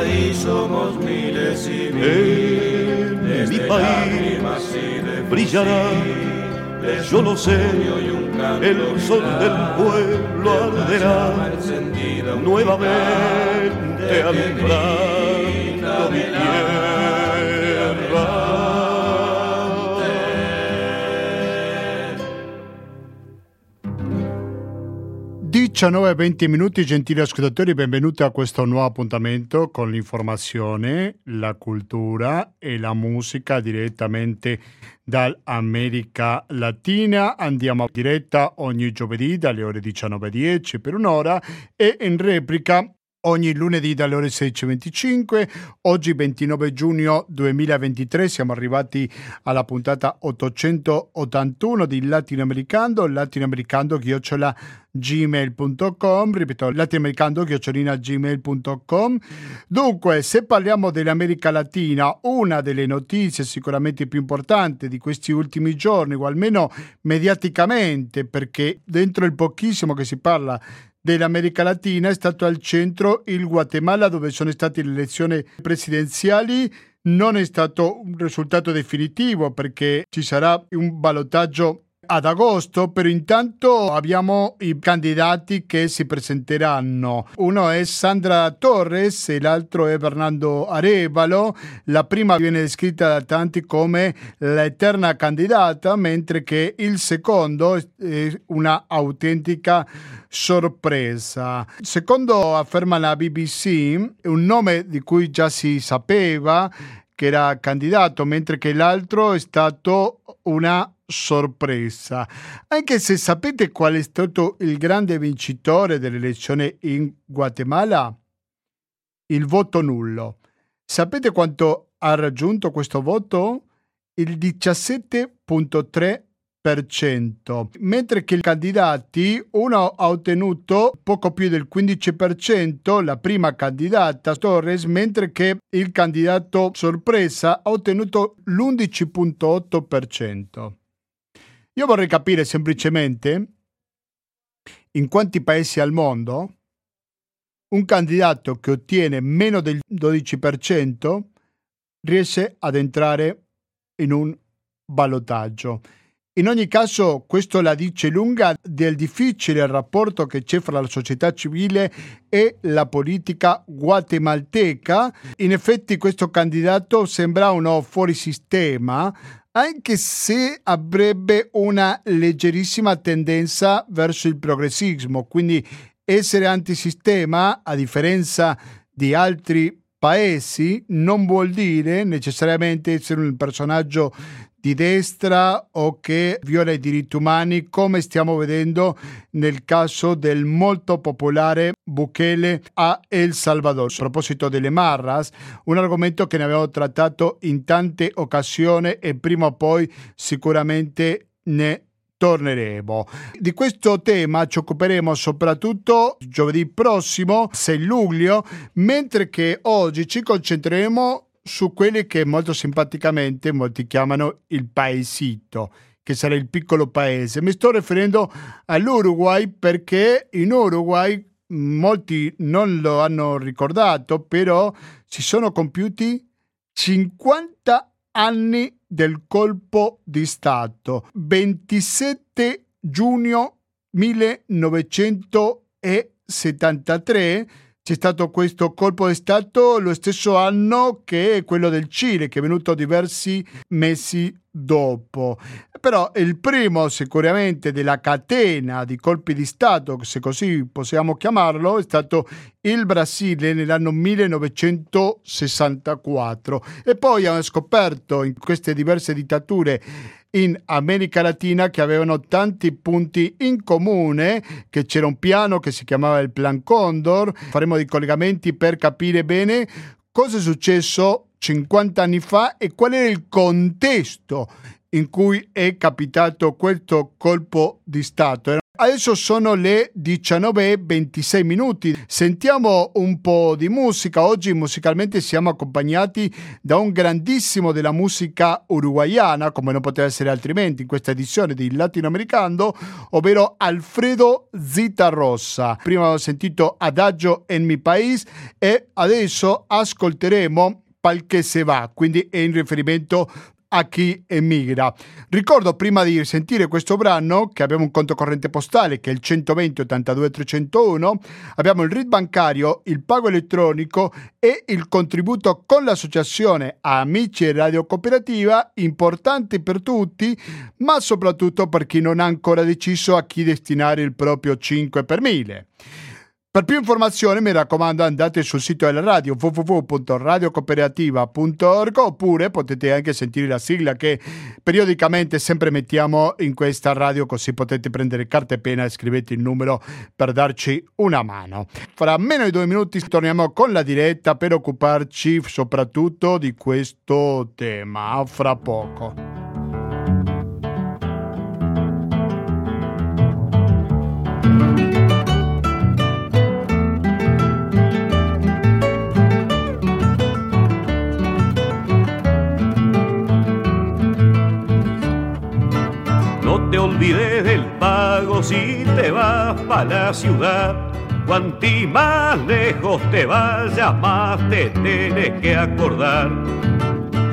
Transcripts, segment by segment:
país somos miles y miles. En desde mi país brillará, yo lo sé, el sol del pueblo arderá nuevamente alumbrando mi piel. 19-20 minuti, gentili ascoltatori, benvenuti a questo nuovo appuntamento con l'informazione, la cultura e la musica direttamente dall'America Latina. Andiamo in diretta ogni giovedì dalle ore 19.10 per un'ora e in replica ogni lunedì dalle ore 16.25. Oggi 29 giugno 2023 siamo arrivati alla puntata 881 di Latinoamericano, latinoamericano chiocciola gmail.com ripeto latinoamericano chiocciolina gmail.com dunque se parliamo dell'America Latina una delle notizie sicuramente più importanti di questi ultimi giorni o almeno mediaticamente perché dentro il pochissimo che si parla dell'America Latina è stato al centro il Guatemala dove sono state le elezioni presidenziali. Non è stato un risultato definitivo perché ci sarà un ballottaggio ad agosto, però intanto abbiamo i candidati che si presenteranno. Uno è Sandra Torres e l'altro è Fernando Arevalo. La prima viene descritta da tanti come l'eterna candidata, mentre che il secondo è una autentica sorpresa. Secondo afferma la BBC, un nome di cui già si sapeva che era candidato, mentre che l'altro è stato una sorpresa. Anche se sapete qual è stato il grande vincitore dell'elezione in Guatemala? Il voto nullo. Sapete quanto ha raggiunto questo voto? Il 17.3%, mentre che i candidati, uno ha ottenuto poco più del 15%, la prima candidata Torres, mentre che il candidato sorpresa ha ottenuto l'11.8%. Io vorrei capire semplicemente in quanti paesi al mondo un candidato che ottiene meno del 12% riesce ad entrare in un ballottaggio. In ogni caso, questo la dice lunga del difficile rapporto che c'è fra la società civile e la politica guatemalteca. In effetti questo candidato sembra uno fuorisistema, anche se avrebbe una leggerissima tendenza verso il progressismo, quindi essere antisistema, a differenza di altri paesi, non vuol dire necessariamente essere un personaggio di destra o che viola i diritti umani, come stiamo vedendo nel caso del molto popolare Bukele a El Salvador. A proposito delle Marras, un argomento che ne abbiamo trattato in tante occasioni e prima o poi sicuramente ne torneremo. Di questo tema ci occuperemo soprattutto giovedì prossimo, 6 luglio, mentre che oggi ci concentreremo su quelli che molto simpaticamente molti chiamano il paesito, che sarà il piccolo paese. Mi sto riferendo all'Uruguay perché in Uruguay molti non lo hanno ricordato, però si sono compiuti 50 anni del colpo di Stato. 27 giugno 1973 c'è stato questo colpo di Stato lo stesso anno che quello del Cile, che è venuto diversi mesi dopo. Però il primo sicuramente della catena di colpi di Stato, se così possiamo chiamarlo, è stato il Brasile nell'anno 1964. E poi hanno scoperto in queste diverse dittature in America Latina che avevano tanti punti in comune, che c'era un piano che si chiamava il Plan Condor, faremo dei collegamenti per capire bene cosa è successo 50 anni fa e qual era il contesto in cui è capitato questo colpo di Stato. Adesso sono le 19.26 minuti. Sentiamo un po' di musica. Oggi musicalmente siamo accompagnati da un grandissimo della musica uruguayana, come non poteva essere altrimenti in questa edizione di Latinoamericano, ovvero Alfredo Zitarrossa. Prima ho sentito Adagio en mi país e adesso ascolteremo Palche se va, quindi è in riferimento a chi emigra. Ricordo prima di sentire questo brano che abbiamo un conto corrente postale che è il 120 82 301, abbiamo il RID bancario, il pago elettronico e il contributo con l'associazione Amici Radio Cooperativa, importanti per tutti, ma soprattutto per chi non ha ancora deciso a chi destinare il proprio 5 per 1000. Per più informazioni mi raccomando andate sul sito della radio www.radiocooperativa.org oppure potete anche sentire la sigla che periodicamente sempre mettiamo in questa radio così potete prendere carta e penna e scrivete il numero per darci una mano. Fra meno di due minuti torniamo con la diretta per occuparci soprattutto di questo tema. Fra poco. Olvides del pago si te vas para la ciudad. Cuanti más lejos te vayas, más te tienes que acordar.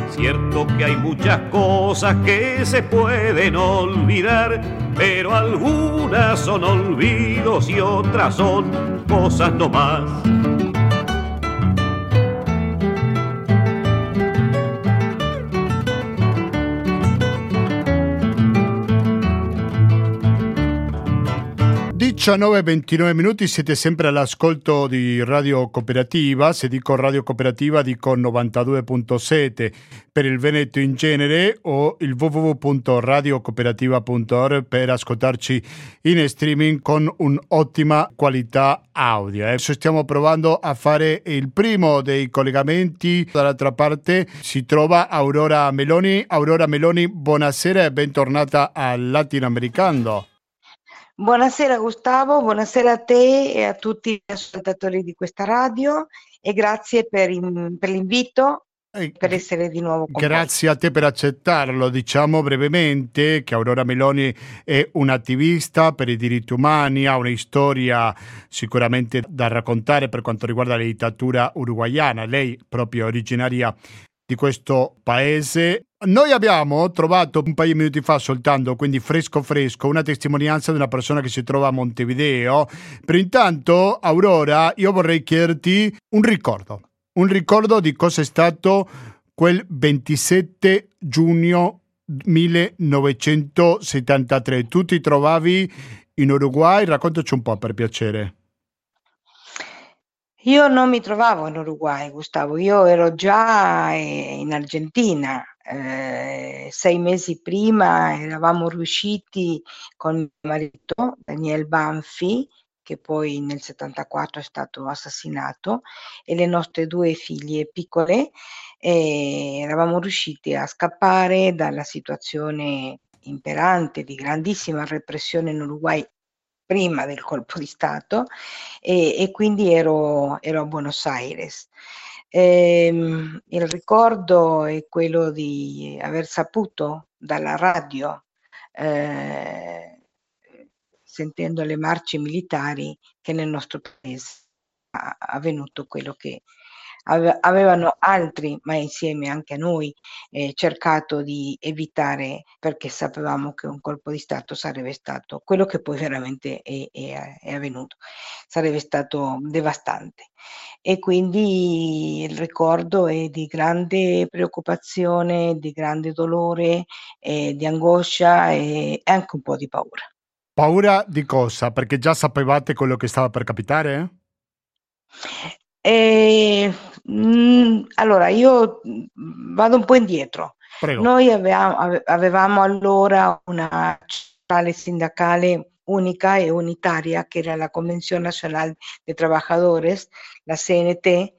Cierto que hay muchas cosas que se pueden olvidar, pero algunas son olvidos y otras son cosas no más. E 29 minuti, siete sempre all'ascolto di Radio Cooperativa, se dico Radio Cooperativa dico 92.7 per il Veneto in genere o il www.radiocooperativa.org per ascoltarci in streaming con un'ottima qualità audio. Adesso stiamo provando a fare il primo dei collegamenti, dall'altra parte si trova Aurora Meloni. Aurora Meloni, buonasera e bentornata al Latinoamericano. Buonasera Gustavo, buonasera a te e a tutti gli ascoltatori di questa radio e grazie per, in, per l'invito per essere di nuovo con Grazie voi. a te per accettarlo. Diciamo brevemente che Aurora Meloni è un'attivista per i diritti umani, ha una storia sicuramente da raccontare per quanto riguarda la dittatura uruguayana. Lei proprio originaria di questo paese. Noi abbiamo trovato un paio di minuti fa soltanto, quindi fresco fresco, una testimonianza di una persona che si trova a Montevideo. Però intanto, Aurora, io vorrei chiederti un ricordo, un ricordo di cosa è stato quel 27 giugno 1973. Tu ti trovavi in Uruguay, raccontaci un po' per piacere. Io non mi trovavo in Uruguay, Gustavo, io ero già eh, in Argentina. Eh, sei mesi prima eravamo riusciti con mio marito, Daniel Banfi, che poi nel 74 è stato assassinato, e le nostre due figlie piccole, eh, eravamo riusciti a scappare dalla situazione imperante di grandissima repressione in Uruguay prima del colpo di Stato e, e quindi ero, ero, a Buenos Aires. Ehm, il ricordo è quello di aver saputo dalla radio, eh, sentendo le marce militari, che nel nostro paese è avvenuto quello che avevano altri, ma insieme anche a noi, eh, cercato di evitare perché sapevamo che un colpo di Stato sarebbe stato quello che poi veramente è, è, è avvenuto, sarebbe stato devastante. E quindi il ricordo è di grande preoccupazione, di grande dolore, eh, di angoscia e anche un po' di paura. Paura di cosa? Perché già sapevate quello che stava per capitare? Mh, allora, io vado un po' indietro. Prego. Noi avevamo, avevamo allora una centrale sindacale unica e unitaria che era la Convención Nacional de Trabajadores, la CNT,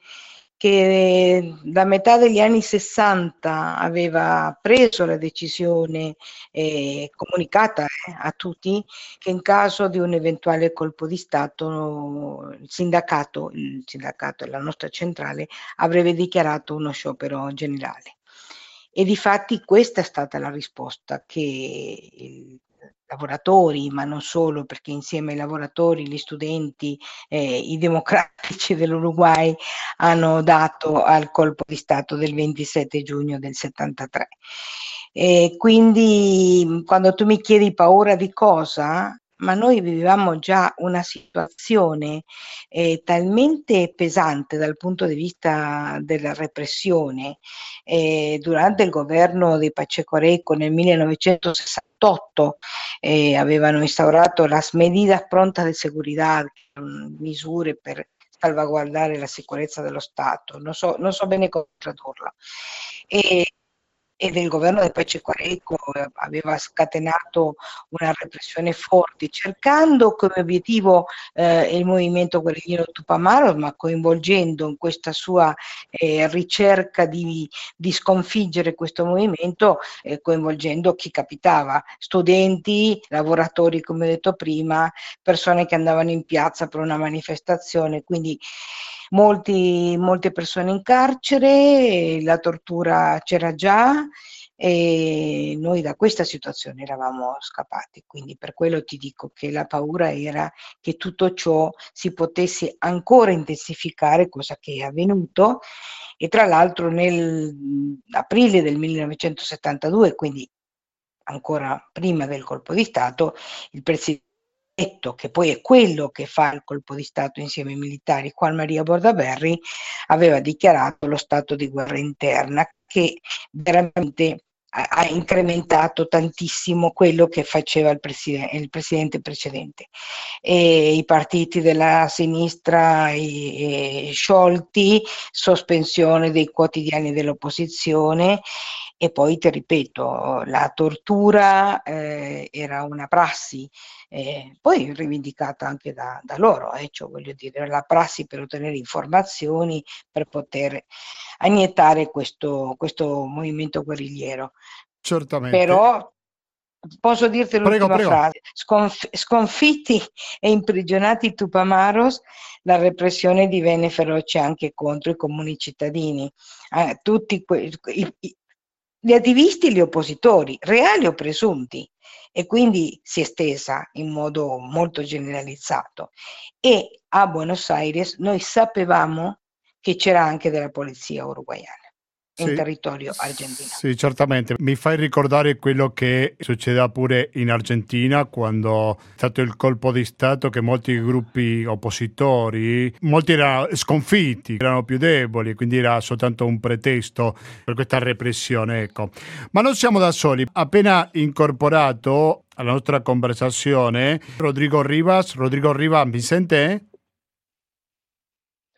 che da metà degli anni 60 aveva preso la decisione eh, comunicata eh, a tutti che in caso di un eventuale colpo di Stato il sindacato, il sindacato e la nostra centrale avrebbe dichiarato uno sciopero generale. E di fatti questa è stata la risposta che i lavoratori, ma non solo, perché insieme ai lavoratori, gli studenti, eh, i democratici dell'Uruguay hanno dato al colpo di Stato del 27 giugno del 73. E quindi quando tu mi chiedi paura di cosa, ma noi vivevamo già una situazione eh, talmente pesante dal punto di vista della repressione eh, durante il governo di Pacheco Areco nel 1968 eh, avevano instaurato las medidas prontas de seguridad, misure per salvaguardare la sicurezza dello Stato, non so, non so bene come tradurla. E e del governo del Pace Quareco eh, aveva scatenato una repressione forte, cercando come obiettivo eh, il movimento guerrigliero Tupamaros, ma coinvolgendo in questa sua eh, ricerca di, di, sconfiggere questo movimento, eh, coinvolgendo chi capitava, studenti, lavoratori, come ho detto prima, persone che andavano in piazza per una manifestazione, quindi molti, molte persone in carcere, la tortura c'era già e noi da questa situazione eravamo scappati. Quindi per quello ti dico che la paura era che tutto ciò si potesse ancora intensificare, cosa che è avvenuto. E tra l'altro nell'aprile del 1972, quindi ancora prima del colpo di Stato, il presidente che poi è quello che fa il colpo di Stato insieme ai militari, Juan Maria Bordaberry, aveva dichiarato lo stato di guerra interna che veramente ha incrementato tantissimo quello che faceva il, preside- il presidente precedente. E I partiti della sinistra i, i sciolti, sospensione dei quotidiani dell'opposizione e poi ti ripeto, la tortura eh, era una prassi, eh, poi rivendicata anche da, da loro, eh, cioè voglio dire, la prassi per ottenere informazioni, per poter annientare questo, questo movimento guerrigliero. Certamente. Però posso dirti l'ultima prego, prego. frase, Sconf- sconfitti e imprigionati Tupamaros, la repressione divenne feroce anche contro i comuni cittadini. Eh, tutti que- i, i, gli attivisti e gli oppositori, reali o presunti, e quindi si è estesa in modo molto generalizzato. E a Buenos Aires noi sapevamo che c'era anche della polizia uruguayana in territorio argentino. Sì, certamente. Mi fai ricordare quello che succedeva pure in Argentina quando è stato il colpo di Stato che molti gruppi oppositori, molti erano sconfitti, erano più deboli, quindi era soltanto un pretesto per questa repressione. Ecco. Ma non siamo da soli. Appena incorporato alla nostra conversazione Rodrigo Rivas. Rodrigo Rivas, mi sente?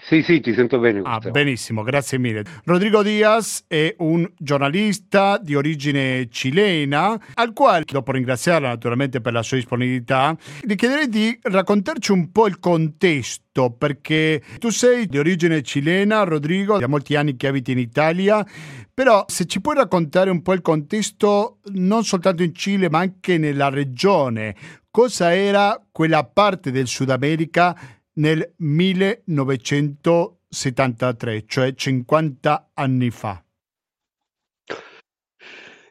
Sì, sì, ti sento bene. Ah, benissimo, grazie mille. Rodrigo Diaz è un giornalista di origine cilena, al quale, dopo ringraziarla naturalmente per la sua disponibilità, gli chiederei di raccontarci un po' il contesto, perché tu sei di origine cilena, Rodrigo, da molti anni che abiti in Italia, però se ci puoi raccontare un po' il contesto non soltanto in Cile, ma anche nella regione, cosa era quella parte del Sud America nel 1973, cioè 50 anni fa.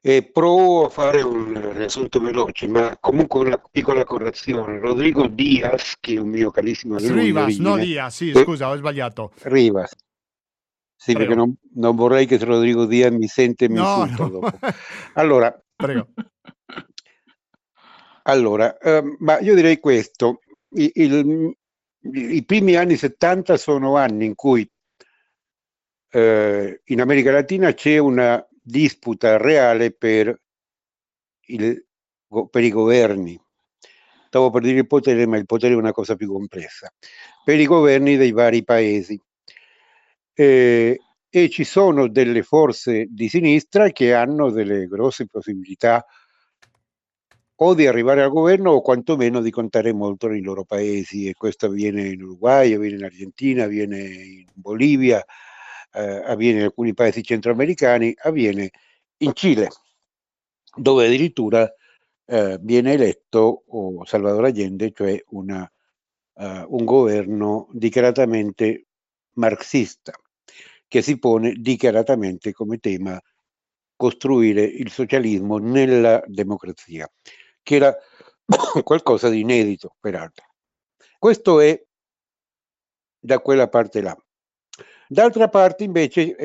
E provo a fare un riassunto veloce, ma comunque una piccola correzione. Rodrigo Diaz, che è un mio carissimo amico. Rivas, no Diaz, sì, eh, scusa, ho sbagliato. Rivas. Sì, Prego. perché non, non, vorrei che Rodrigo Diaz mi sente e mi no, no. Allora, Prego. allora eh, ma io direi questo. Il, il, i primi anni 70 sono anni in cui eh, in America Latina c'è una disputa reale per, il, per, i governi. Stavo per dire il potere, ma il potere è una cosa più complessa. Per i governi dei vari paesi. Eh, e ci sono delle forze di sinistra che hanno delle grosse possibilità o di arrivare al governo o quantomeno di contare molto nei loro paesi e questo avviene in Uruguay, avviene in Argentina, avviene in Bolivia, eh, avviene in alcuni paesi centroamericani, avviene in Cile, dove addirittura eh, viene eletto oh, Salvador Allende, cioè una, uh, un governo dichiaratamente marxista, che si pone dichiaratamente come tema costruire il socialismo nella democrazia, che era qualcosa di inedito, peraltro. Questo è da quella parte là. D'altra parte invece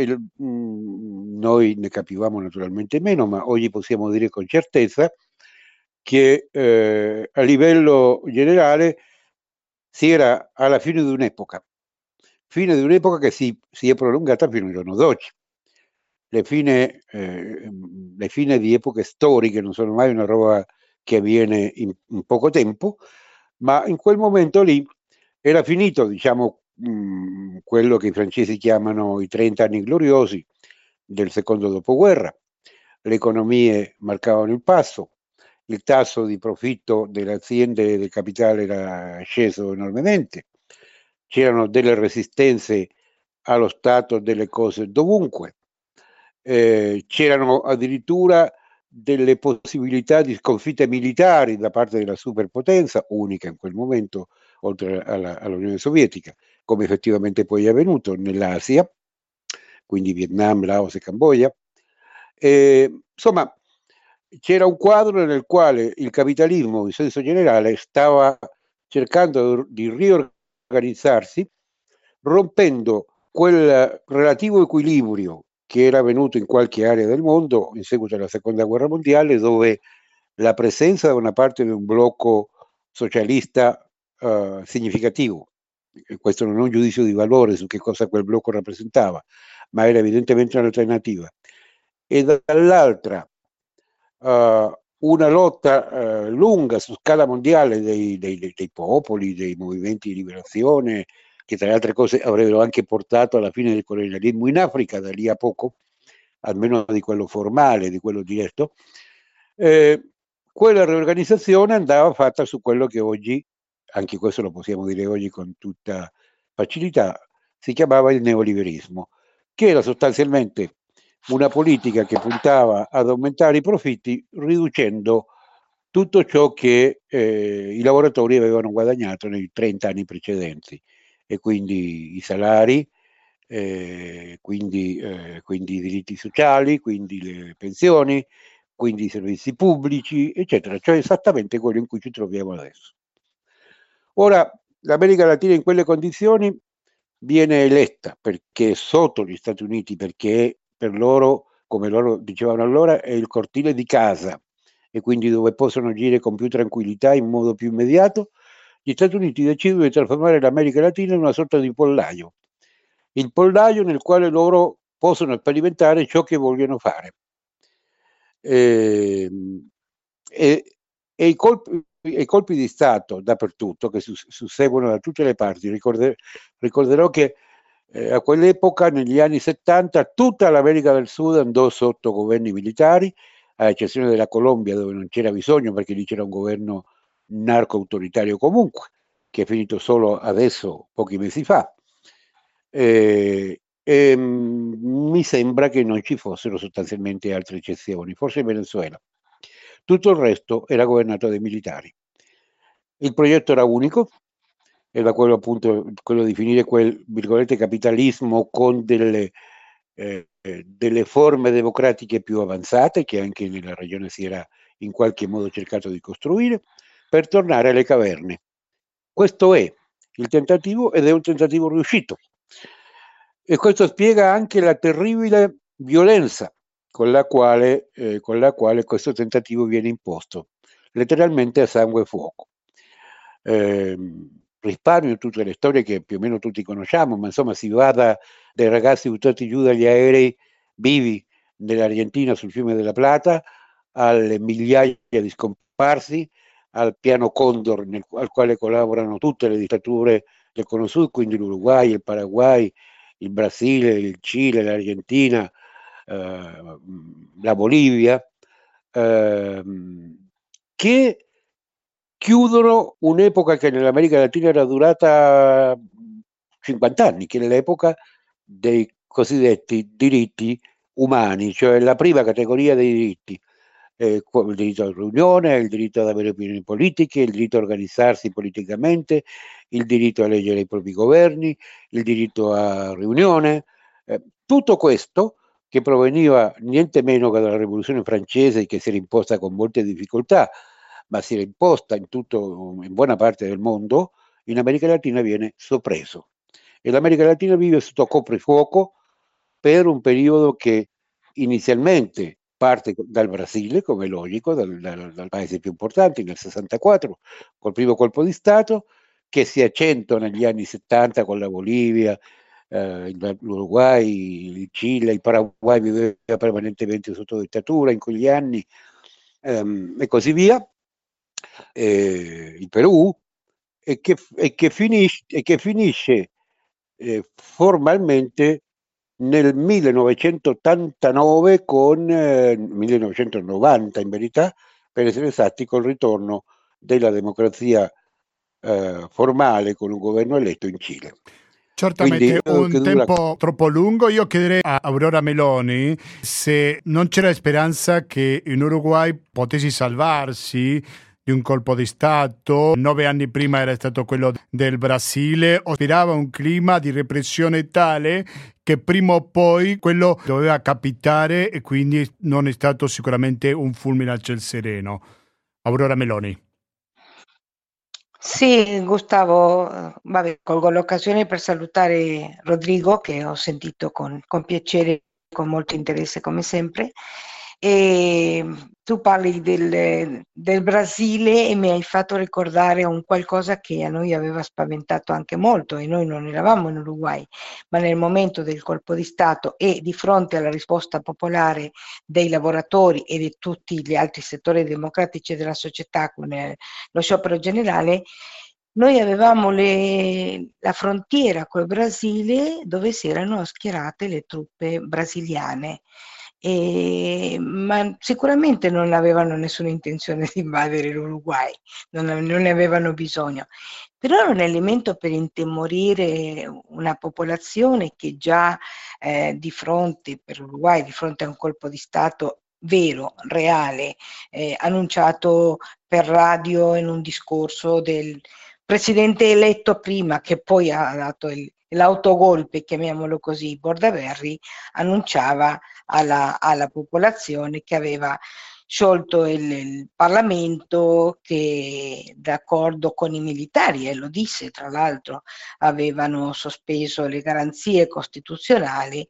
mm, noi ne capivamo naturalmente meno, ma oggi possiamo dire con certezza che eh, a livello generale si era alla fine di un'epoca, fine di un'epoca che si, si è prolungata fino al giorno d'oggi. Le fine, eh, le fine di epoche storiche non sono mai una roba che avviene in, in poco tempo, ma in quel momento lì era finito, diciamo, mh, mm, quello che i francesi chiamano i 30 anni gloriosi del secondo dopoguerra. Le economie marcavano il passo, il tasso di profitto delle aziende del capitale era sceso enormemente, c'erano delle resistenze allo stato delle cose dovunque, eh, c'erano addirittura delle possibilità di sconfitte militari da parte della superpotenza, unica in quel momento, oltre alla, all'Unione Sovietica, come effettivamente poi è avvenuto nell'Asia, quindi Vietnam, Laos e Cambogia. E, insomma, c'era un quadro nel quale il capitalismo in senso generale stava cercando di riorganizzarsi, rompendo quel relativo equilibrio che era venuto in qualche area del mondo in seguito alla seconda guerra mondiale, dove la presenza da una parte di un blocco socialista uh, significativo, questo non è un giudizio di valore su che cosa quel blocco rappresentava, ma era evidentemente un'alternativa, e dall'altra uh, una lotta uh, lunga su scala mondiale dei, dei, dei, popoli, dei movimenti di liberazione, che tra le altre cose avrebbero anche portato alla fine del colonialismo in Africa da lì a poco, almeno di quello formale, di quello diretto, eh, quella riorganizzazione andava fatta su quello che oggi, anche questo lo possiamo dire oggi con tutta facilità, si chiamava il neoliberismo, che era sostanzialmente una politica che puntava ad aumentare i profitti riducendo tutto ciò che eh, i lavoratori avevano guadagnato nei 30 anni precedenti e quindi i salari, eh, quindi, eh, quindi, i diritti sociali, quindi le pensioni, quindi i servizi pubblici, eccetera, cioè esattamente quello in cui ci troviamo adesso. Ora, l'America Latina in quelle condizioni viene eletta perché sotto gli Stati Uniti, perché per loro, come loro dicevano allora, è il cortile di casa e quindi dove possono agire con più tranquillità in modo più immediato, gli Stati Uniti decidono di trasformare l'America Latina in una sorta di pollaio, il pollaio nel quale loro possono sperimentare ciò che vogliono fare. E, ehm, e, e i, colpi, i, colpi, di Stato dappertutto, che susseguono da tutte le parti, ricorder, ricorderò che eh, a quell'epoca, negli anni 70, tutta l'America del Sud andò sotto governi militari, a eccezione della Colombia dove non c'era bisogno perché lì c'era un governo narco-autoritario comunque, che è finito solo adesso, pochi mesi fa. Eh, e mm, mi sembra che non ci fossero sostanzialmente altre eccezioni, forse in Venezuela. Tutto il resto era governato dai militari. Il progetto era unico, era quello appunto quello di finire quel virgolette capitalismo con delle, eh, delle forme democratiche più avanzate che anche nella regione si era in qualche modo cercato di costruire per tornare alle caverne. Questo è il tentativo ed è un tentativo riuscito. E questo spiega anche la terribile violenza con la quale, eh, con la quale questo tentativo viene imposto, letteralmente a sangue e fuoco. Eh, risparmio tutte le storie che più o meno tutti conosciamo, ma insomma si vada dai ragazzi buttati giù dagli aerei vivi nell'Argentina sul fiume della Plata alle migliaia di scomparsi, al piano Condor nel, al quale collaborano tutte le dittature del Cono Sud, quindi l'Uruguay, il Paraguay, il Brasile, il Cile, l'Argentina, eh, la Bolivia, eh, che chiudono un'epoca che nell'America Latina era durata 50 anni, che è l'epoca dei cosiddetti diritti umani, cioè la prima categoria dei diritti, eh, il diritto alla riunione, il diritto ad avere opinioni politiche, il diritto a organizzarsi politicamente, il diritto a eleggere i propri governi, il diritto a riunione, eh, tutto questo che proveniva niente meno che dalla rivoluzione francese che si era imposta con molte difficoltà, ma si era imposta in, tutto, in buona parte del mondo, in America Latina viene soppreso. E l'America Latina vive sotto coprifuoco per un periodo che inizialmente parte dal Brasile, come è logico, dal, dal, dal, paese più importante, nel 64, col primo colpo di Stato, che si accentua negli anni 70 con la Bolivia, eh, l'Uruguay, il Cile, il Paraguay viveva permanentemente sotto dittatura in quegli anni ehm, e così via, eh, il Perù, e che, e che, finisce, e che finisce eh, formalmente nel 1989 con eh, 1990 in verità per essere esatti col ritorno della democrazia eh, formale con un governo eletto in Cile. Certamente Quindi, un tempo dura... troppo lungo. Io chiederei a Aurora Meloni se non c'era speranza che in Uruguay potessi salvarsi di un colpo di Stato. Nove anni prima era stato quello del Brasile. Ospirava un clima di repressione tale che prima o poi quello doveva capitare e quindi non è stato sicuramente un fulmine al ciel sereno. Aurora Meloni. Sì, Gustavo, vabbè, colgo l'occasione per salutare Rodrigo che ho sentito con, con piacere, con molto interesse come sempre. E tu parli del, del, Brasile e mi hai fatto ricordare un qualcosa che a noi aveva spaventato anche molto e noi non eravamo in Uruguay, ma nel momento del colpo di Stato e di fronte alla risposta popolare dei lavoratori e di tutti gli altri settori democratici della società con lo sciopero generale, noi avevamo le, la frontiera col Brasile dove si erano schierate le truppe brasiliane e, ma sicuramente non avevano nessuna intenzione di invadere l'Uruguay, non, non ne avevano bisogno. Però era un elemento per intemorire una popolazione che già eh, di fronte, per l'Uruguay, di fronte a un colpo di Stato vero, reale, eh, annunciato per radio in un discorso del presidente eletto prima, che poi ha dato il, l'autogolpe, chiamiamolo così, Bordaberry, annunciava alla, alla popolazione che aveva sciolto il, il, Parlamento che d'accordo con i militari, e lo disse tra l'altro, avevano sospeso le garanzie costituzionali.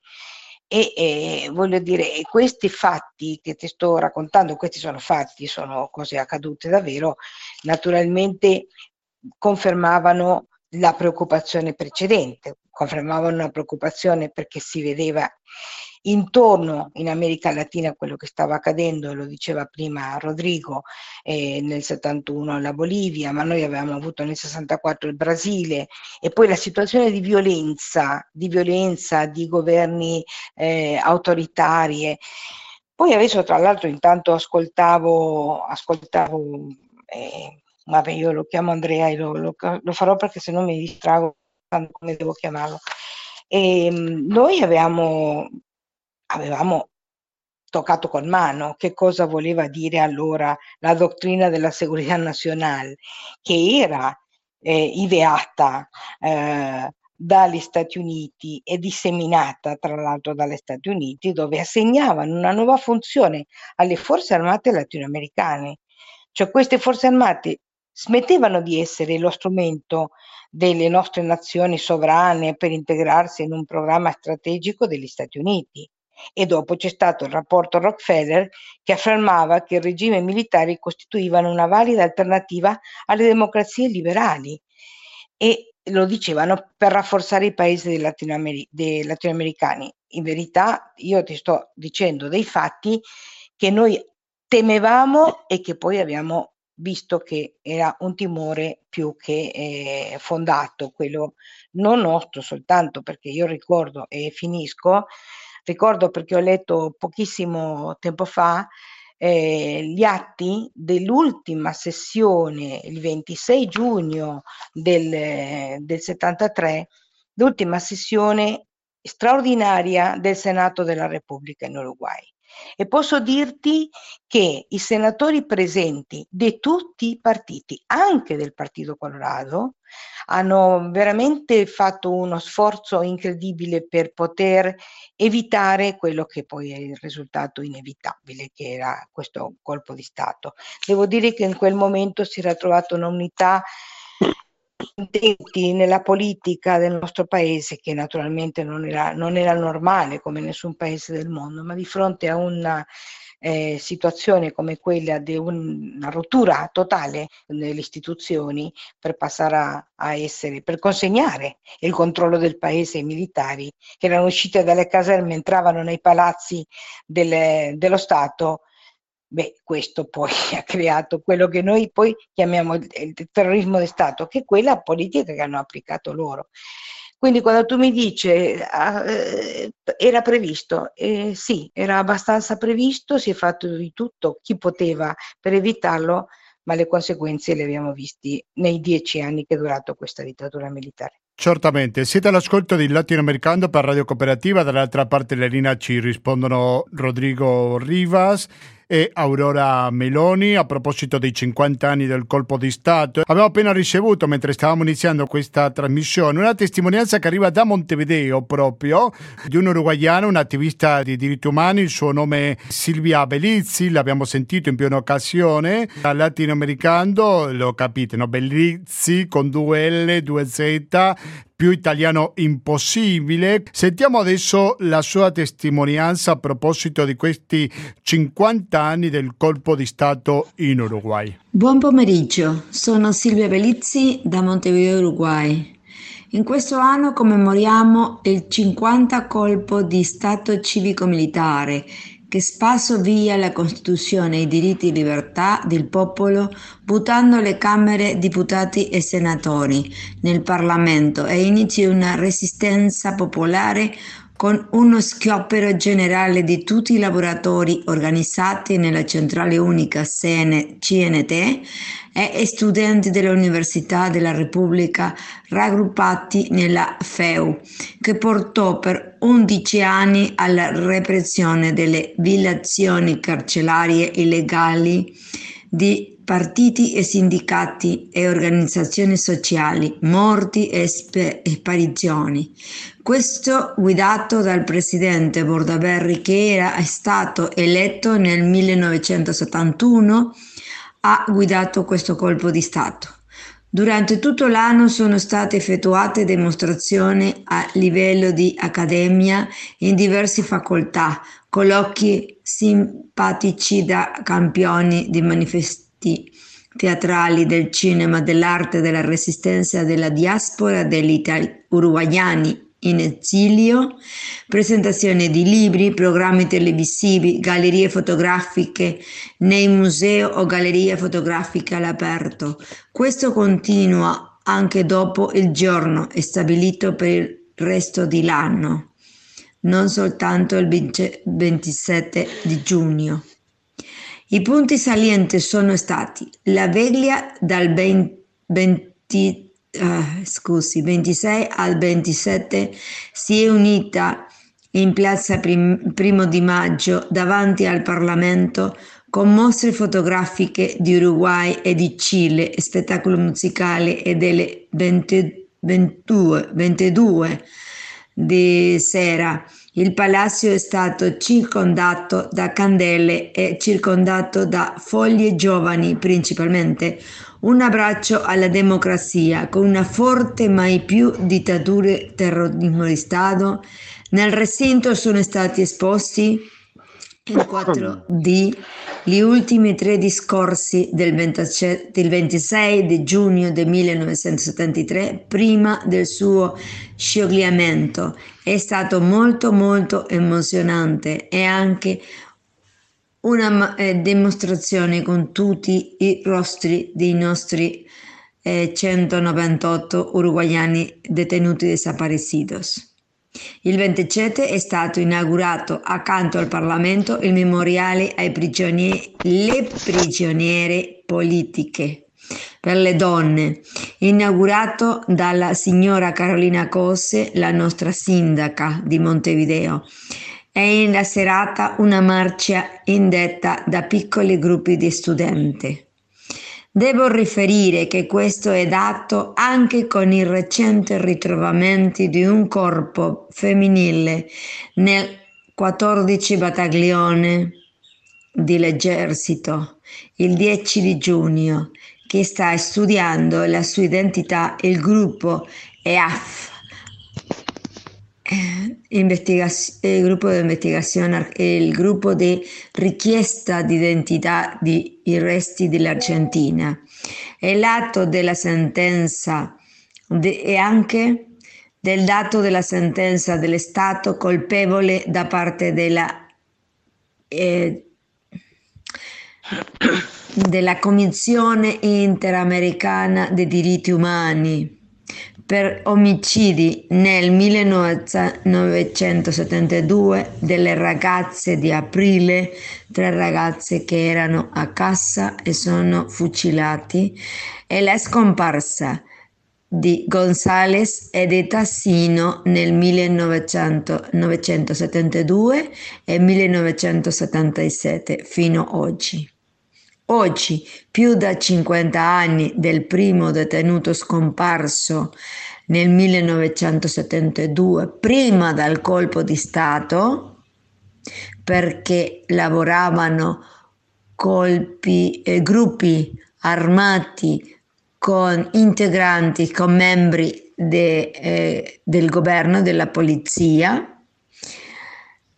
E, e voglio dire, questi fatti che ti sto raccontando, questi sono fatti, sono cose accadute davvero, naturalmente confermavano la preoccupazione precedente, confermavano una preoccupazione perché si vedeva intorno in America Latina quello che stava accadendo, lo diceva prima Rodrigo, eh, nel 71 la Bolivia, ma noi avevamo avuto nel 64 il Brasile e poi la situazione di violenza, di violenza, di governi eh, autoritarie. Poi adesso tra l'altro intanto ascoltavo, ascoltavo eh, vabbè io lo chiamo Andrea e lo, lo, lo farò perché se no mi distrago come devo chiamarlo. E, ehm, noi avevamo, avevamo toccato con mano che cosa voleva dire allora la dottrina della segurità nazionale, che era eh, ideata eh, dagli Stati Uniti e disseminata tra l'altro dagli Stati Uniti, dove assegnavano una nuova funzione alle forze armate latinoamericane. Cioè queste forze armate smettevano di essere lo strumento delle nostre nazioni sovrane per integrarsi in un programma strategico degli Stati Uniti. E dopo c'è stato il rapporto Rockefeller che affermava che i regimi militari costituivano una valida alternativa alle democrazie liberali e lo dicevano per rafforzare i paesi dei, latinoamer- dei latinoamericani. In verità io ti sto dicendo dei fatti che noi temevamo e che poi abbiamo visto che era un timore più che eh, fondato, quello non nostro soltanto, perché io ricordo e finisco, ricordo perché ho letto pochissimo tempo fa eh, gli atti dell'ultima sessione, il 26 giugno del, del 73, l'ultima sessione straordinaria del Senato della Repubblica in Uruguay. E posso dirti che i senatori presenti di tutti i partiti, anche del Partito Colorado, hanno veramente fatto uno sforzo incredibile per poter evitare quello che poi è il risultato inevitabile, che era questo colpo di Stato. Devo dire che in quel momento si era trovata un'unità nella politica del nostro paese, che naturalmente non era, non era normale come nessun paese del mondo, ma di fronte a una eh, situazione come quella di un, una rottura totale nelle istituzioni per passare a, a, essere, per consegnare il controllo del paese ai militari che erano usciti dalle caserme, entravano nei palazzi del, dello Stato Beh, questo poi ha creato quello che noi poi chiamiamo il terrorismo di Stato, che è quella politica che hanno applicato loro. Quindi quando tu mi dici ah, eh, era previsto, eh, sì, era abbastanza previsto, si è fatto di tutto chi poteva per evitarlo, ma le conseguenze le abbiamo viste nei dieci anni che è durato questa dittatura militare. Certamente, siete all'ascolto di Latinoamericano per Radio Cooperativa, dall'altra parte della linea ci rispondono Rodrigo Rivas e Aurora Meloni a proposito dei 50 anni del colpo di Stato. Abbiamo appena ricevuto, mentre stavamo iniziando questa trasmissione, una testimonianza che arriva da Montevideo proprio, di un uruguaiano, un attivista di diritti umani, il suo nome è Silvia Bellizzi, l'abbiamo sentito in più un'occasione, latinoamericano, lo capite, no? Bellizzi con due L, due Z, più italiano impossibile. Sentiamo adesso la sua testimonianza a proposito di questi 50 anni del colpo di Stato in Uruguay. Buon pomeriggio, sono Silvia Belizzi da Montevideo, Uruguay. In questo anno commemoriamo il 50 colpo di Stato civico-militare che spasso via la Costituzione e i diritti e libertà del popolo, buttando le Camere deputati e senatori nel Parlamento e inizi una resistenza popolare con uno sciopero generale di tutti i lavoratori organizzati nella centrale unica CN, CNT e studenti dell'Università della Repubblica raggruppati nella FEU, che portò per 11 anni alla repressione delle violazioni carcerarie illegali di partiti e sindacati e organizzazioni sociali, morti e sparizioni. Questo guidato dal presidente Bordaberry che era stato eletto nel 1971 ha guidato questo colpo di Stato. Durante tutto l'anno sono state effettuate dimostrazioni a livello di accademia in diverse facoltà, colloqui simpatici da campioni di manifesti teatrali del cinema, dell'arte, della resistenza, della diaspora degli uruguayani in esilio, presentazioni di libri, programmi televisivi, gallerie fotografiche nei musei o gallerie fotografiche all'aperto. Questo continua anche dopo il giorno stabilito per il resto dell'anno, non soltanto il 27 di giugno. I punti salienti sono stati la veglia dal 20 uh, scusi, 26 al 27 si è unita in piazza prim- Primo di Maggio davanti al Parlamento con mostre fotografiche di Uruguay e di Cile, spettacolo musicale e delle 20, 22, 22 di sera. Il palazzo è stato circondato da candele e circondato da foglie giovani principalmente, un abbraccio alla democrazia con una forte mai più dittature terrorismo di Stato. Nel recinto sono stati esposti in 4D gli ultimi tre discorsi del 26 di giugno del 1973, prima del suo scioglimento. È stato molto molto emozionante e anche una eh, dimostrazione con tutti i rostri dei nostri eh, 198 uruguayani detenuti desaparecidos. Il 27 è stato inaugurato accanto al Parlamento il memoriale ai prigionieri, le prigioniere politiche. per le donne, inaugurato dalla signora Carolina Cose, la nostra sindaca di Montevideo. E nella serata una marcia indetta da piccoli gruppi di studenti. Devo riferire che questo è dato anche con i recenti ritrovamenti di un corpo femminile nel 14 battaglione dell'esercito il 10 di giugno che sta studiando la sua identità il gruppo EAF eh, il gruppo di investigazione il gruppo di richiesta di identità di resti dell'Argentina e l'atto della sentenza de, e anche del dato della sentenza dello Stato colpevole da parte della, eh, della Commissione Interamericana dei diritti umani per omicidi nel 1972 delle ragazze di aprile, tre ragazze che erano a casa e sono fucilati, e la scomparsa di Gonzales e di Tassino nel 1972 e 1977 fino ad oggi. Oggi, più da 50 anni del primo detenuto scomparso nel 1972, prima del colpo di Stato, perché lavoravano colpi, eh, gruppi armati con integranti, con membri de, eh, del governo, della polizia.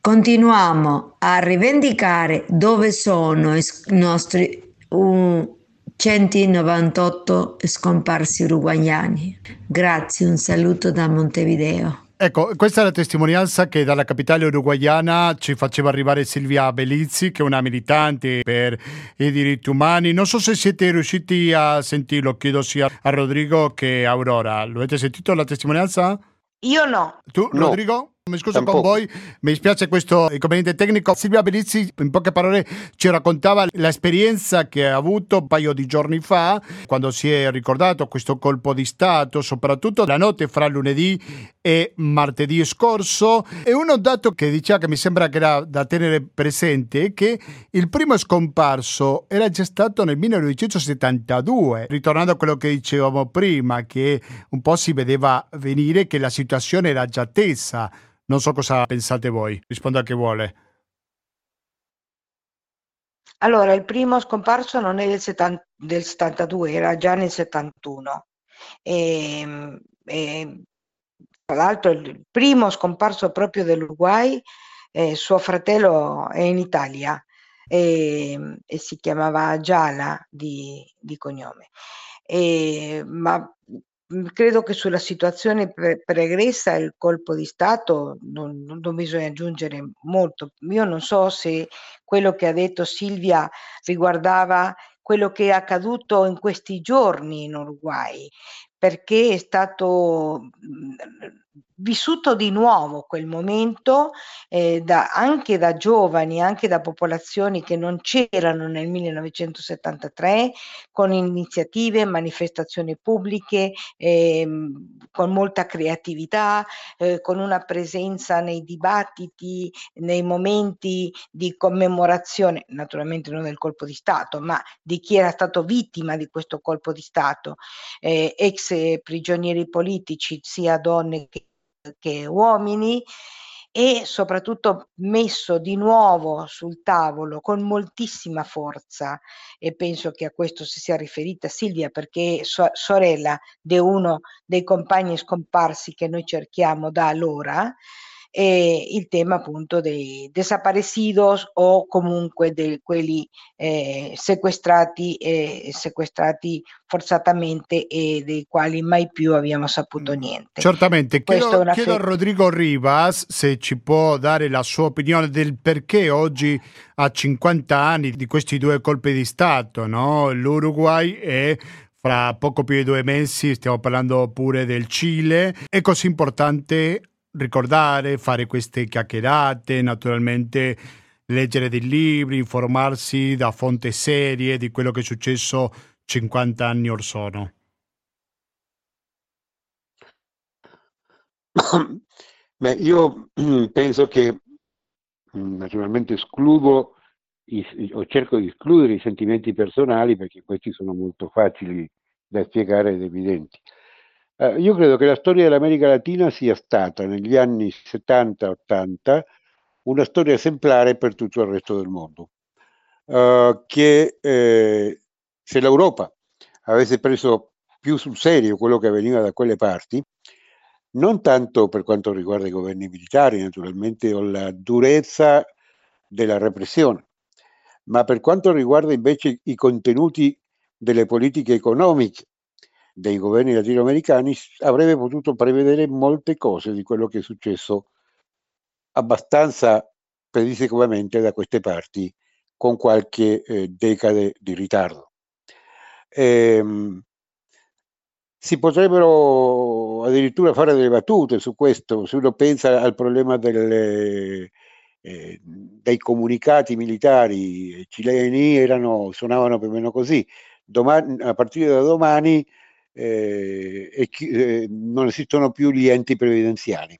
Continuiamo a rivendicare dove sono i nostri uh, 198 scomparsi uruguayani. Grazie, un saluto da Montevideo. Ecco, questa è la testimonianza che dalla capitale uruguayana ci faceva arrivare Silvia Belizzi, che è una militante per i diritti umani. Non so se siete riusciti a sentirlo, chiedo sia a Rodrigo che a Aurora. Lo avete sentito la testimonianza? Io no. Tu, No. Rodrigo? Mi scuso con voi, mi spiace questo inconveniente tecnico. Silvia Belizzi, in poche parole, ci raccontava l'esperienza che ha avuto un paio di giorni fa, quando si è ricordato questo colpo di Stato, soprattutto la notte fra lunedì e martedì scorso. E uno dato che diceva che mi sembra che era da tenere presente è che il primo scomparso era già stato nel 1972, ritornando a quello che dicevamo prima, che un po' si vedeva venire che la situazione era già tesa. Non so cosa pensate voi, rispondo a chi vuole. Allora, il primo scomparso non è del, 70 del 72, era già nel 71. E, e, tra l'altro il primo scomparso proprio dell'Uruguay, eh, suo fratello è in Italia e, e si chiamava Giala di, di cognome. E, ma credo che sulla situazione pre- pregressa il colpo di Stato non, non- bisogna aggiungere molto. Io non so se quello che ha detto Silvia riguardava quello che è accaduto in questi giorni in Uruguay, perché è stato mh, vissuto di nuovo quel momento eh, da- anche da giovani, anche da popolazioni che non c'erano nel 1973, con iniziative, manifestazioni pubbliche, ehm, con molta creatività, eh, con una presenza nei dibattiti, nei momenti di commemorazione, naturalmente non del colpo di Stato, ma di chi era stato vittima di questo colpo di Stato, eh, ex eh, prigionieri politici, sia donne che, che uomini, e soprattutto messo di nuovo sul tavolo con moltissima forza. E penso che a questo si sia riferita Silvia perché sua sorella di uno dei compagni scomparsi che noi cerchiamo da allora e il tema appunto dei desaparecidos o comunque di quelli eh, sequestrati e sequestrati forzatamente e dei quali mai più abbiamo saputo niente. Certamente, chiedo, chiedo a Rodrigo Rivas se ci può dare la sua opinione del perché oggi, a 50 anni di questi due colpi di Stato, no? l'Uruguay e fra poco più di due mesi stiamo parlando pure del Cile, è così importante ricordare, fare queste chiacchierate, naturalmente leggere dei libri, informarsi da fonti serie di quello che è successo 50 anni or sono? Beh, io penso che naturalmente escludo o cerco di escludere i sentimenti personali perché questi sono molto facili da spiegare ed evidenti. Uh, io credo che la storia dell'America Latina sia stata negli anni 70-80 una storia esemplare per tutto il resto del mondo, uh, che eh, se l'Europa avesse preso più sul serio quello che avveniva da quelle parti, non tanto per quanto riguarda i governi militari, naturalmente, o la durezza della repressione, ma per quanto riguarda invece i contenuti delle politiche economiche dei governi latinoamericani, avrebbe potuto prevedere molte cose di quello che è successo abbastanza pedissequamente da queste parti con qualche eh, decade di ritardo. Ehm, si potrebbero addirittura fare delle battute su questo, se uno pensa al problema delle, eh, dei comunicati militari cileni erano, suonavano più o meno così. Domani, a partire da domani eh, eh, non esistono più gli enti previdenziali.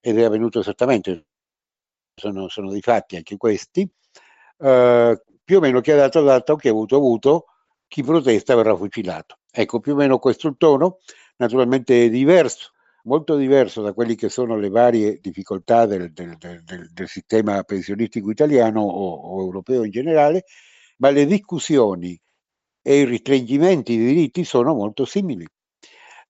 Ed è avvenuto esattamente, sono, sono dei fatti anche questi. Uh, più o meno chi ha dato dato, chi ha avuto avuto, chi protesta verrà fucilato. Ecco, più o meno questo il tono, naturalmente è diverso, molto diverso da quelli che sono le varie difficoltà del, del, del, del sistema pensionistico italiano o, o, europeo in generale, ma le discussioni e i restringimenti di diritti sono molto simili,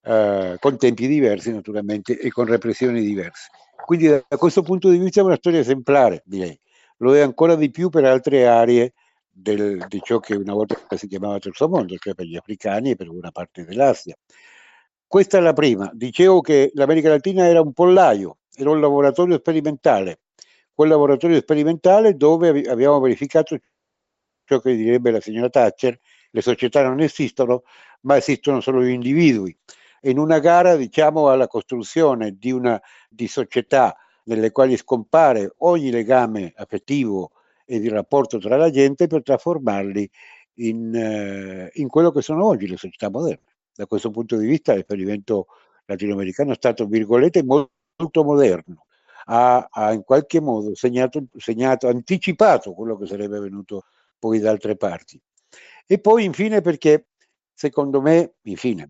eh, con tempi diversi naturalmente e con repressioni diverse. Quindi da questo punto di vista è una storia esemplare, direi. Lo è ancora di più per altre aree del, di ciò che una volta si chiamava terzo mondo, cioè per gli africani e per una parte dell'Asia. Questa è la prima. Dicevo che l'America Latina era un pollaio, era un laboratorio sperimentale. Quel laboratorio sperimentale dove abbiamo verificato ciò che direbbe la signora Thatcher, le società non esistono, ma esistono solo gli individui. In una gara, diciamo, alla costruzione di, una, di società nelle quali scompare ogni legame affettivo e di rapporto tra la gente per trasformarli in, eh, in quello che sono oggi le società moderne. Da questo punto di vista l'esperimento latinoamericano è stato, virgolette, molto, moderno, ha, ha, in qualche modo segnato, segnato, anticipato quello che sarebbe venuto poi da altre parti. E poi infine perché, secondo me, infine,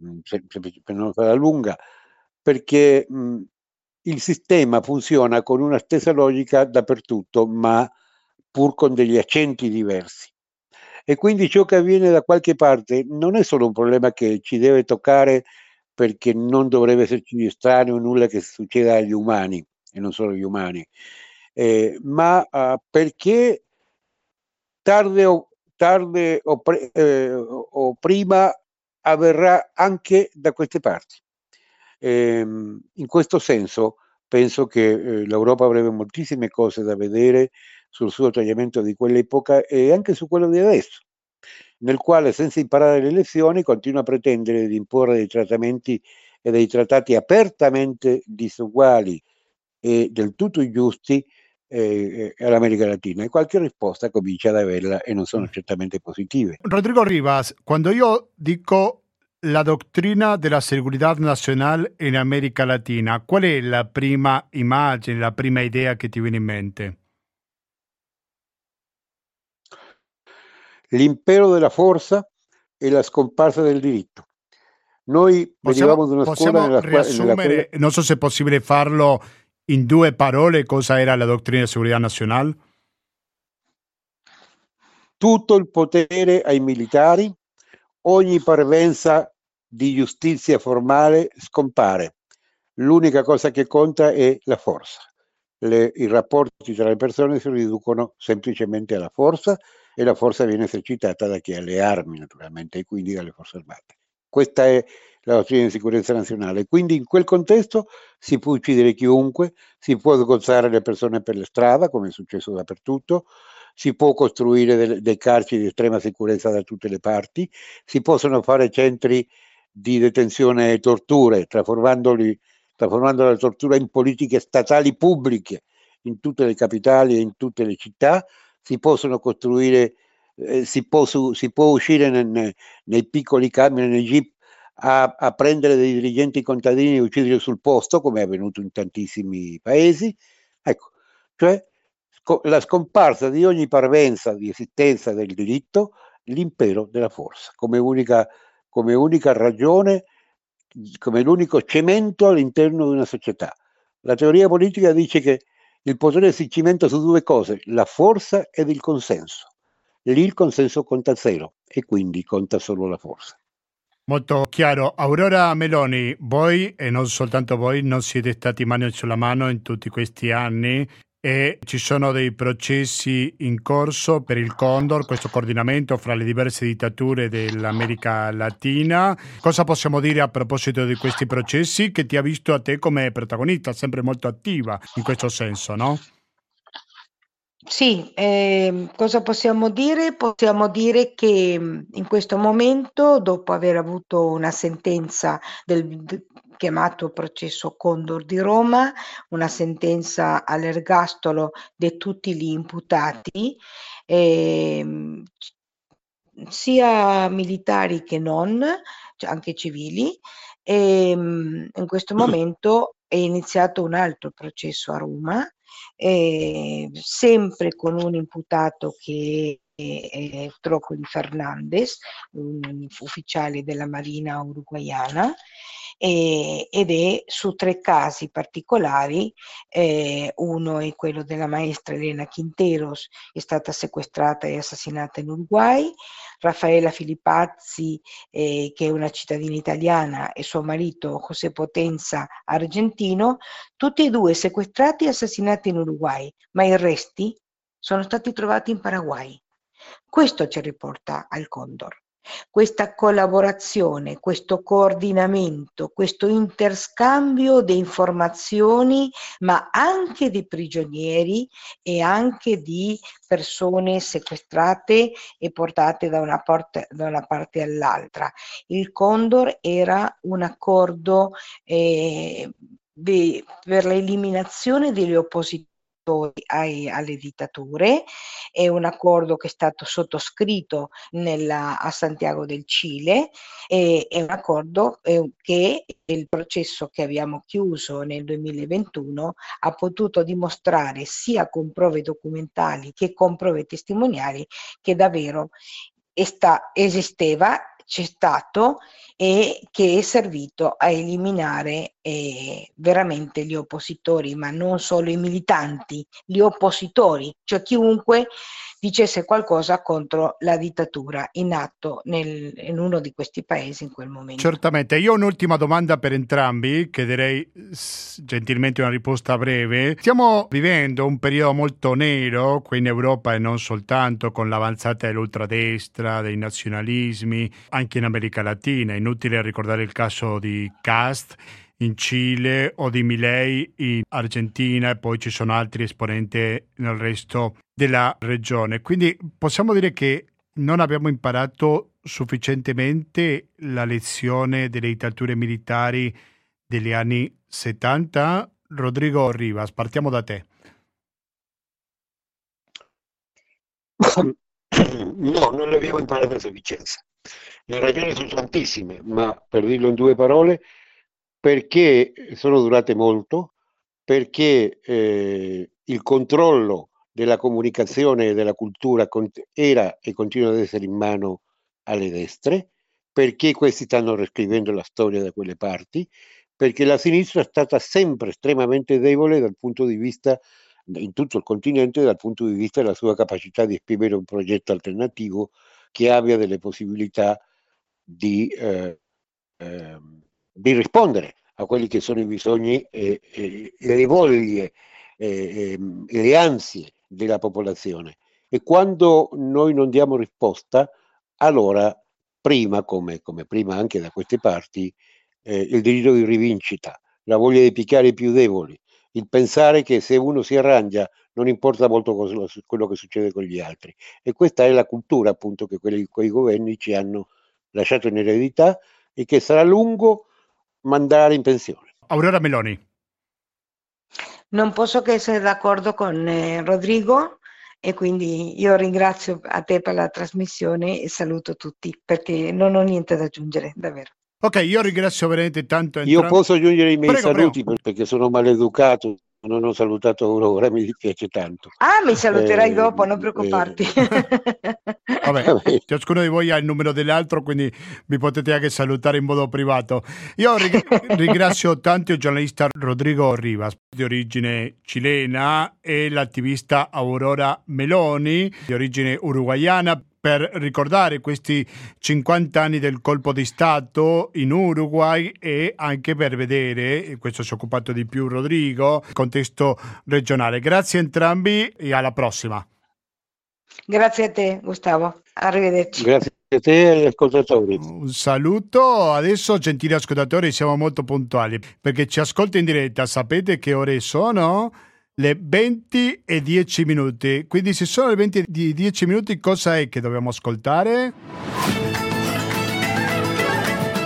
per non fare lunga, perché mh, il sistema funziona con una stessa logica dappertutto, ma pur con degli accenti diversi. E quindi ciò che avviene da qualche parte non è solo un problema che ci deve toccare perché non dovrebbe esserci estraneo nulla che succeda agli umani, e non solo agli umani, eh, ma uh, perché tardi o, tarde o, pre, eh, o, prima avverrà anche da queste parti. Eh, in questo senso penso che eh, l'Europa avrebbe moltissime cose da vedere sul suo tagliamento di quell'epoca e anche su quello di adesso, nel quale senza imparare le lezioni continua a pretendere di imporre dei trattamenti e dei trattati apertamente disuguali e del tutto ingiusti eh, all'America Latina e qualche risposta comincia ad averla e non sono mm. certamente positive. Rodrigo Rivas, quando io dico la dottrina della seguridad nazionale in America Latina, qual è la prima immagine, la prima idea che ti viene in mente? l'impero della forza e la scomparsa del diritto. Noi venivamo da una scuola nella riassumere, nella quale... non so se è possibile farlo in due parole, cosa era la dottrina di segurità nazionale? Tutto il potere ai militari, ogni parvenza di giustizia formale scompare. L'unica cosa che conta è la forza. Le, I rapporti tra le persone si riducono semplicemente alla forza e la forza viene esercitata da chi ha le armi naturalmente e quindi dalle forze armate. Questa è la dottrina di sicurezza nazionale. Quindi in quel contesto si può uccidere chiunque, si può sgozzare le persone per la strada, come è successo dappertutto, si può costruire delle, dei carceri di estrema sicurezza da tutte le parti, si possono fare centri di detenzione e torture, trasformandoli, trasformando la tortura in politiche statali pubbliche in tutte le capitali e in tutte le città, si possono costruire eh, si, può si, può uscire nel, nei piccoli camion, nei jeep, a, a, prendere dei dirigenti contadini e ucciderli sul posto, come è avvenuto in tantissimi paesi. Ecco, cioè la scomparsa di ogni parvenza di esistenza del diritto, l'impero della forza, come unica, come unica ragione, come l'unico cemento all'interno di una società. La teoria politica dice che il potere si cimenta su due cose, la forza ed il consenso. Lì il consenso conta zero e quindi conta solo la forza. Molto chiaro. Aurora Meloni, voi e non soltanto voi non siete stati mano sulla mano in tutti questi anni e ci sono dei processi in corso per il Condor, questo coordinamento fra le diverse dittature dell'America Latina. Cosa possiamo dire a proposito di questi processi che ti ha visto a te come protagonista, sempre molto attiva in questo senso, no? Sì, ehm, cosa possiamo dire? Possiamo dire che mhmm, in questo momento, dopo aver avuto una sentenza del d- chiamato processo Condor di Roma, una sentenza all'ergastolo di tutti gli imputati, ehm, sia militari che non, cioè anche civili, ehm, in questo momento è iniziato un altro processo a Roma eh, sempre con un imputato che è Trócoli Fernandez, un ufficiale della Marina uruguayana, eh, ed è su tre casi particolari, eh, uno è quello della maestra Elena Quinteros, è stata sequestrata e assassinata in Uruguay, Raffaella Filippazzi, eh, che è una cittadina italiana, e suo marito José Potenza, argentino, tutti e due sequestrati e assassinati in Uruguay, ma i resti sono stati trovati in Paraguay. Questo ci riporta al Condor. Questa collaborazione, questo coordinamento, questo interscambio di informazioni, ma anche di prigionieri e anche di persone sequestrate e portate da una, parte, parte all'altra. Il Condor era un accordo eh, per l'eliminazione degli oppositori ai, alle dittature. È un accordo che è stato sottoscritto nella, a Santiago del Cile. E, è un accordo eh, che il processo che abbiamo chiuso nel 2021 ha potuto dimostrare sia con prove documentali che con prove testimoniali che davvero sta, esisteva c'è stato e che è servito a eliminare eh, veramente gli oppositori, ma non solo i militanti, gli oppositori, cioè chiunque dicesse qualcosa contro la dittatura in atto nel, in uno di questi paesi in quel momento. Certamente, io ho un'ultima domanda per entrambi, chiederei gentilmente una risposta breve. Stiamo vivendo un periodo molto nero qui in Europa e non soltanto con l'avanzata dell'ultradestra, dei nazionalismi, anche in America Latina. Inutile ricordare il caso di Cast in Cile o di Milei in Argentina e poi ci sono altri esponenti nel resto della regione. Quindi possiamo dire che non abbiamo imparato sufficientemente la lezione delle dittature militari degli anni 70. Rodrigo Rivas, partiamo da te. No, non le abbiamo imparate a sufficienza. Le ragioni sono tantissime, ma per dirlo in due parole, perché sono durate molto, perché eh, il controllo della comunicazione e della cultura era e continua ad essere in mano alle destre, perché questi stanno riscrivendo la storia da quelle parti, perché la sinistra è stata sempre estremamente debole dal punto di vista, in tutto il continente, dal punto di vista della sua capacità di esprimere un progetto alternativo che abbia delle possibilità di eh, eh, di rispondere a quelli che sono i bisogni e, e, le voglie e, e, le ansie della popolazione. E quando noi non diamo risposta, allora prima, come, come prima anche da queste parti, eh, il diritto di rivincita, la voglia di picchiare i più deboli, il pensare che se uno si arrangia non importa molto quello che succede con gli altri. E questa è la cultura appunto che quelli, quei governi ci hanno lasciato in eredità e che sarà lungo mandare in pensione. Aurora Meloni. Non posso che essere d'accordo con eh, Rodrigo e quindi io ringrazio a te per la trasmissione e saluto tutti perché non ho niente da aggiungere, davvero. Ok, io ringrazio veramente tanto. Io entrambi. posso aggiungere i miei Prego, saluti perché sono maleducato, non ho salutato Aurora, mi dispiace tanto. Ah, mi saluterai Eh, dopo, non eh, preoccuparti. Vabbè, Vabbè. ciascuno di voi ha il numero dell'altro, quindi vi potete anche salutare in modo privato. Io ring- ringrazio tanto il giornalista Rodrigo Rivas, di origine cilena, e l'attivista Aurora Meloni, di origine uruguayana, per ricordare questi 50 anni del colpo di Stato in Uruguay e anche per vedere, questo si è occupato di più Rodrigo, il contesto regionale. Grazie a entrambi e alla prossima. Grazie a te, Gustavo. Arrivederci. Grazie a te e agli ascoltatori. Un saluto, adesso gentili ascoltatori siamo molto puntuali perché ci ascolta in diretta, sapete che ore sono? Le 20 e 10 minuti, quindi se sono le 20 e 10 minuti cosa è che dobbiamo ascoltare?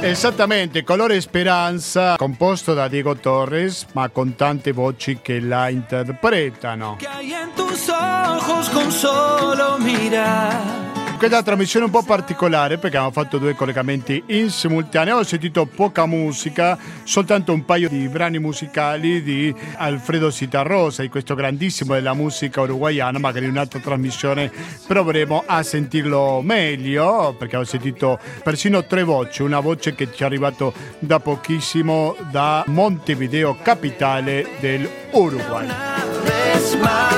Esattamente, Colore Speranza, composto da Diego Torres, ma con tante voci che la interpretano. que hay en tus ojos con solo mirar. Questa trasmissione un po' particolare perché abbiamo fatto due collegamenti in simultaneo. Ho sentito poca musica, soltanto un paio di brani musicali di Alfredo Citarrosa, di questo grandissimo della musica uruguayana. Magari in un'altra trasmissione proveremo a sentirlo meglio perché ho sentito persino tre voci. Una voce che ci è arrivato da pochissimo da Montevideo, capitale del Uruguay. vez más.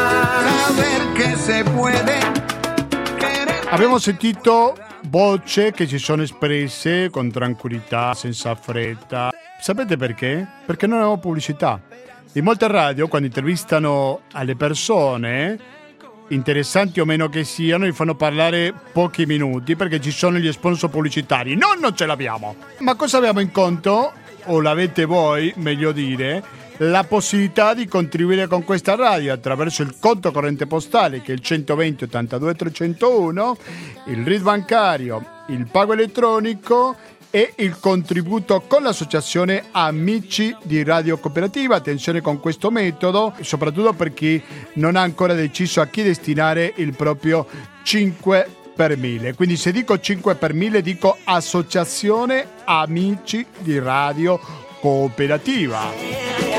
Saber que se puede. Abbiamo sentito voci che si sono espresse con tranquillità, senza fretta. Sapete perché? Perché non abbiamo pubblicità. In molte radio, quando intervistano alle persone, interessanti o meno che siano, li fanno parlare pochi minuti perché ci sono gli sponsor pubblicitari. Noi non ce l'abbiamo. Ma cosa abbiamo in conto? O l'avete voi, meglio dire, la possibilità di contribuire con questa radio attraverso il conto corrente postale che è il 120 82 301, il RID bancario, il pago elettronico e il contributo con l'associazione Amici di Radio Cooperativa. Attenzione con questo metodo, soprattutto per chi non ha ancora deciso a chi destinare il proprio 5 per 1000. Quindi se dico 5 per 1000 dico Associazione Amici di Radio Cooperativa.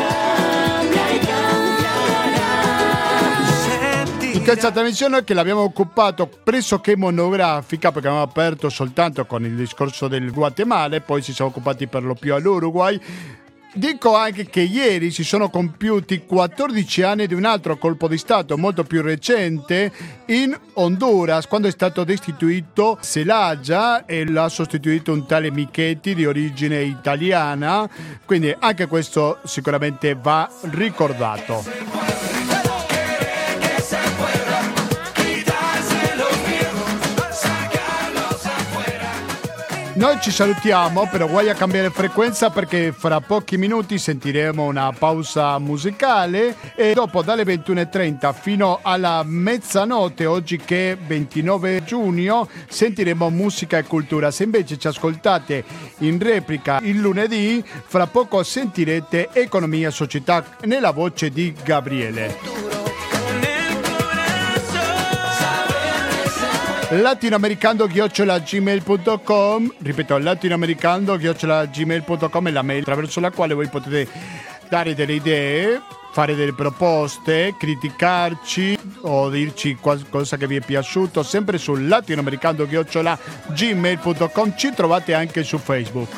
In questa trasmissione che l'abbiamo occupato pressoché monografica perché abbiamo aperto soltanto con il discorso del Guatemala e poi ci siamo occupati per lo più all'Uruguay. Dico anche che ieri si sono compiuti 14 anni di un altro colpo di Stato molto più recente in Honduras, quando è stato destituito Zelaya e l'ha sostituito un tale Michetti di origine italiana. Quindi anche questo sicuramente va ricordato. Noi ci salutiamo, però guai a cambiare frequenza perché fra pochi minuti sentiremo una pausa musicale e dopo dalle 21.30 fino alla mezzanotte, oggi che è 29 giugno, sentiremo musica e cultura. Se invece ci ascoltate in replica il lunedì, fra poco sentirete Economia e Società nella voce di Gabriele. latinoamericando-gmail.com ripeto latinoamericando-gmail.com è la mail attraverso la quale voi potete dare delle idee fare delle proposte criticarci o dirci qualcosa che vi è piaciuto. Sempre su latinoamericando-gmail.com ci trovate anche su facebook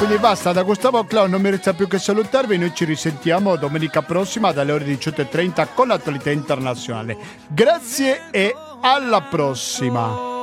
Quindi basta, da Gustavo Clown non mi resta più che salutarvi, noi ci risentiamo domenica prossima dalle ore 18.30 con l'attualità internazionale. Grazie e alla prossima!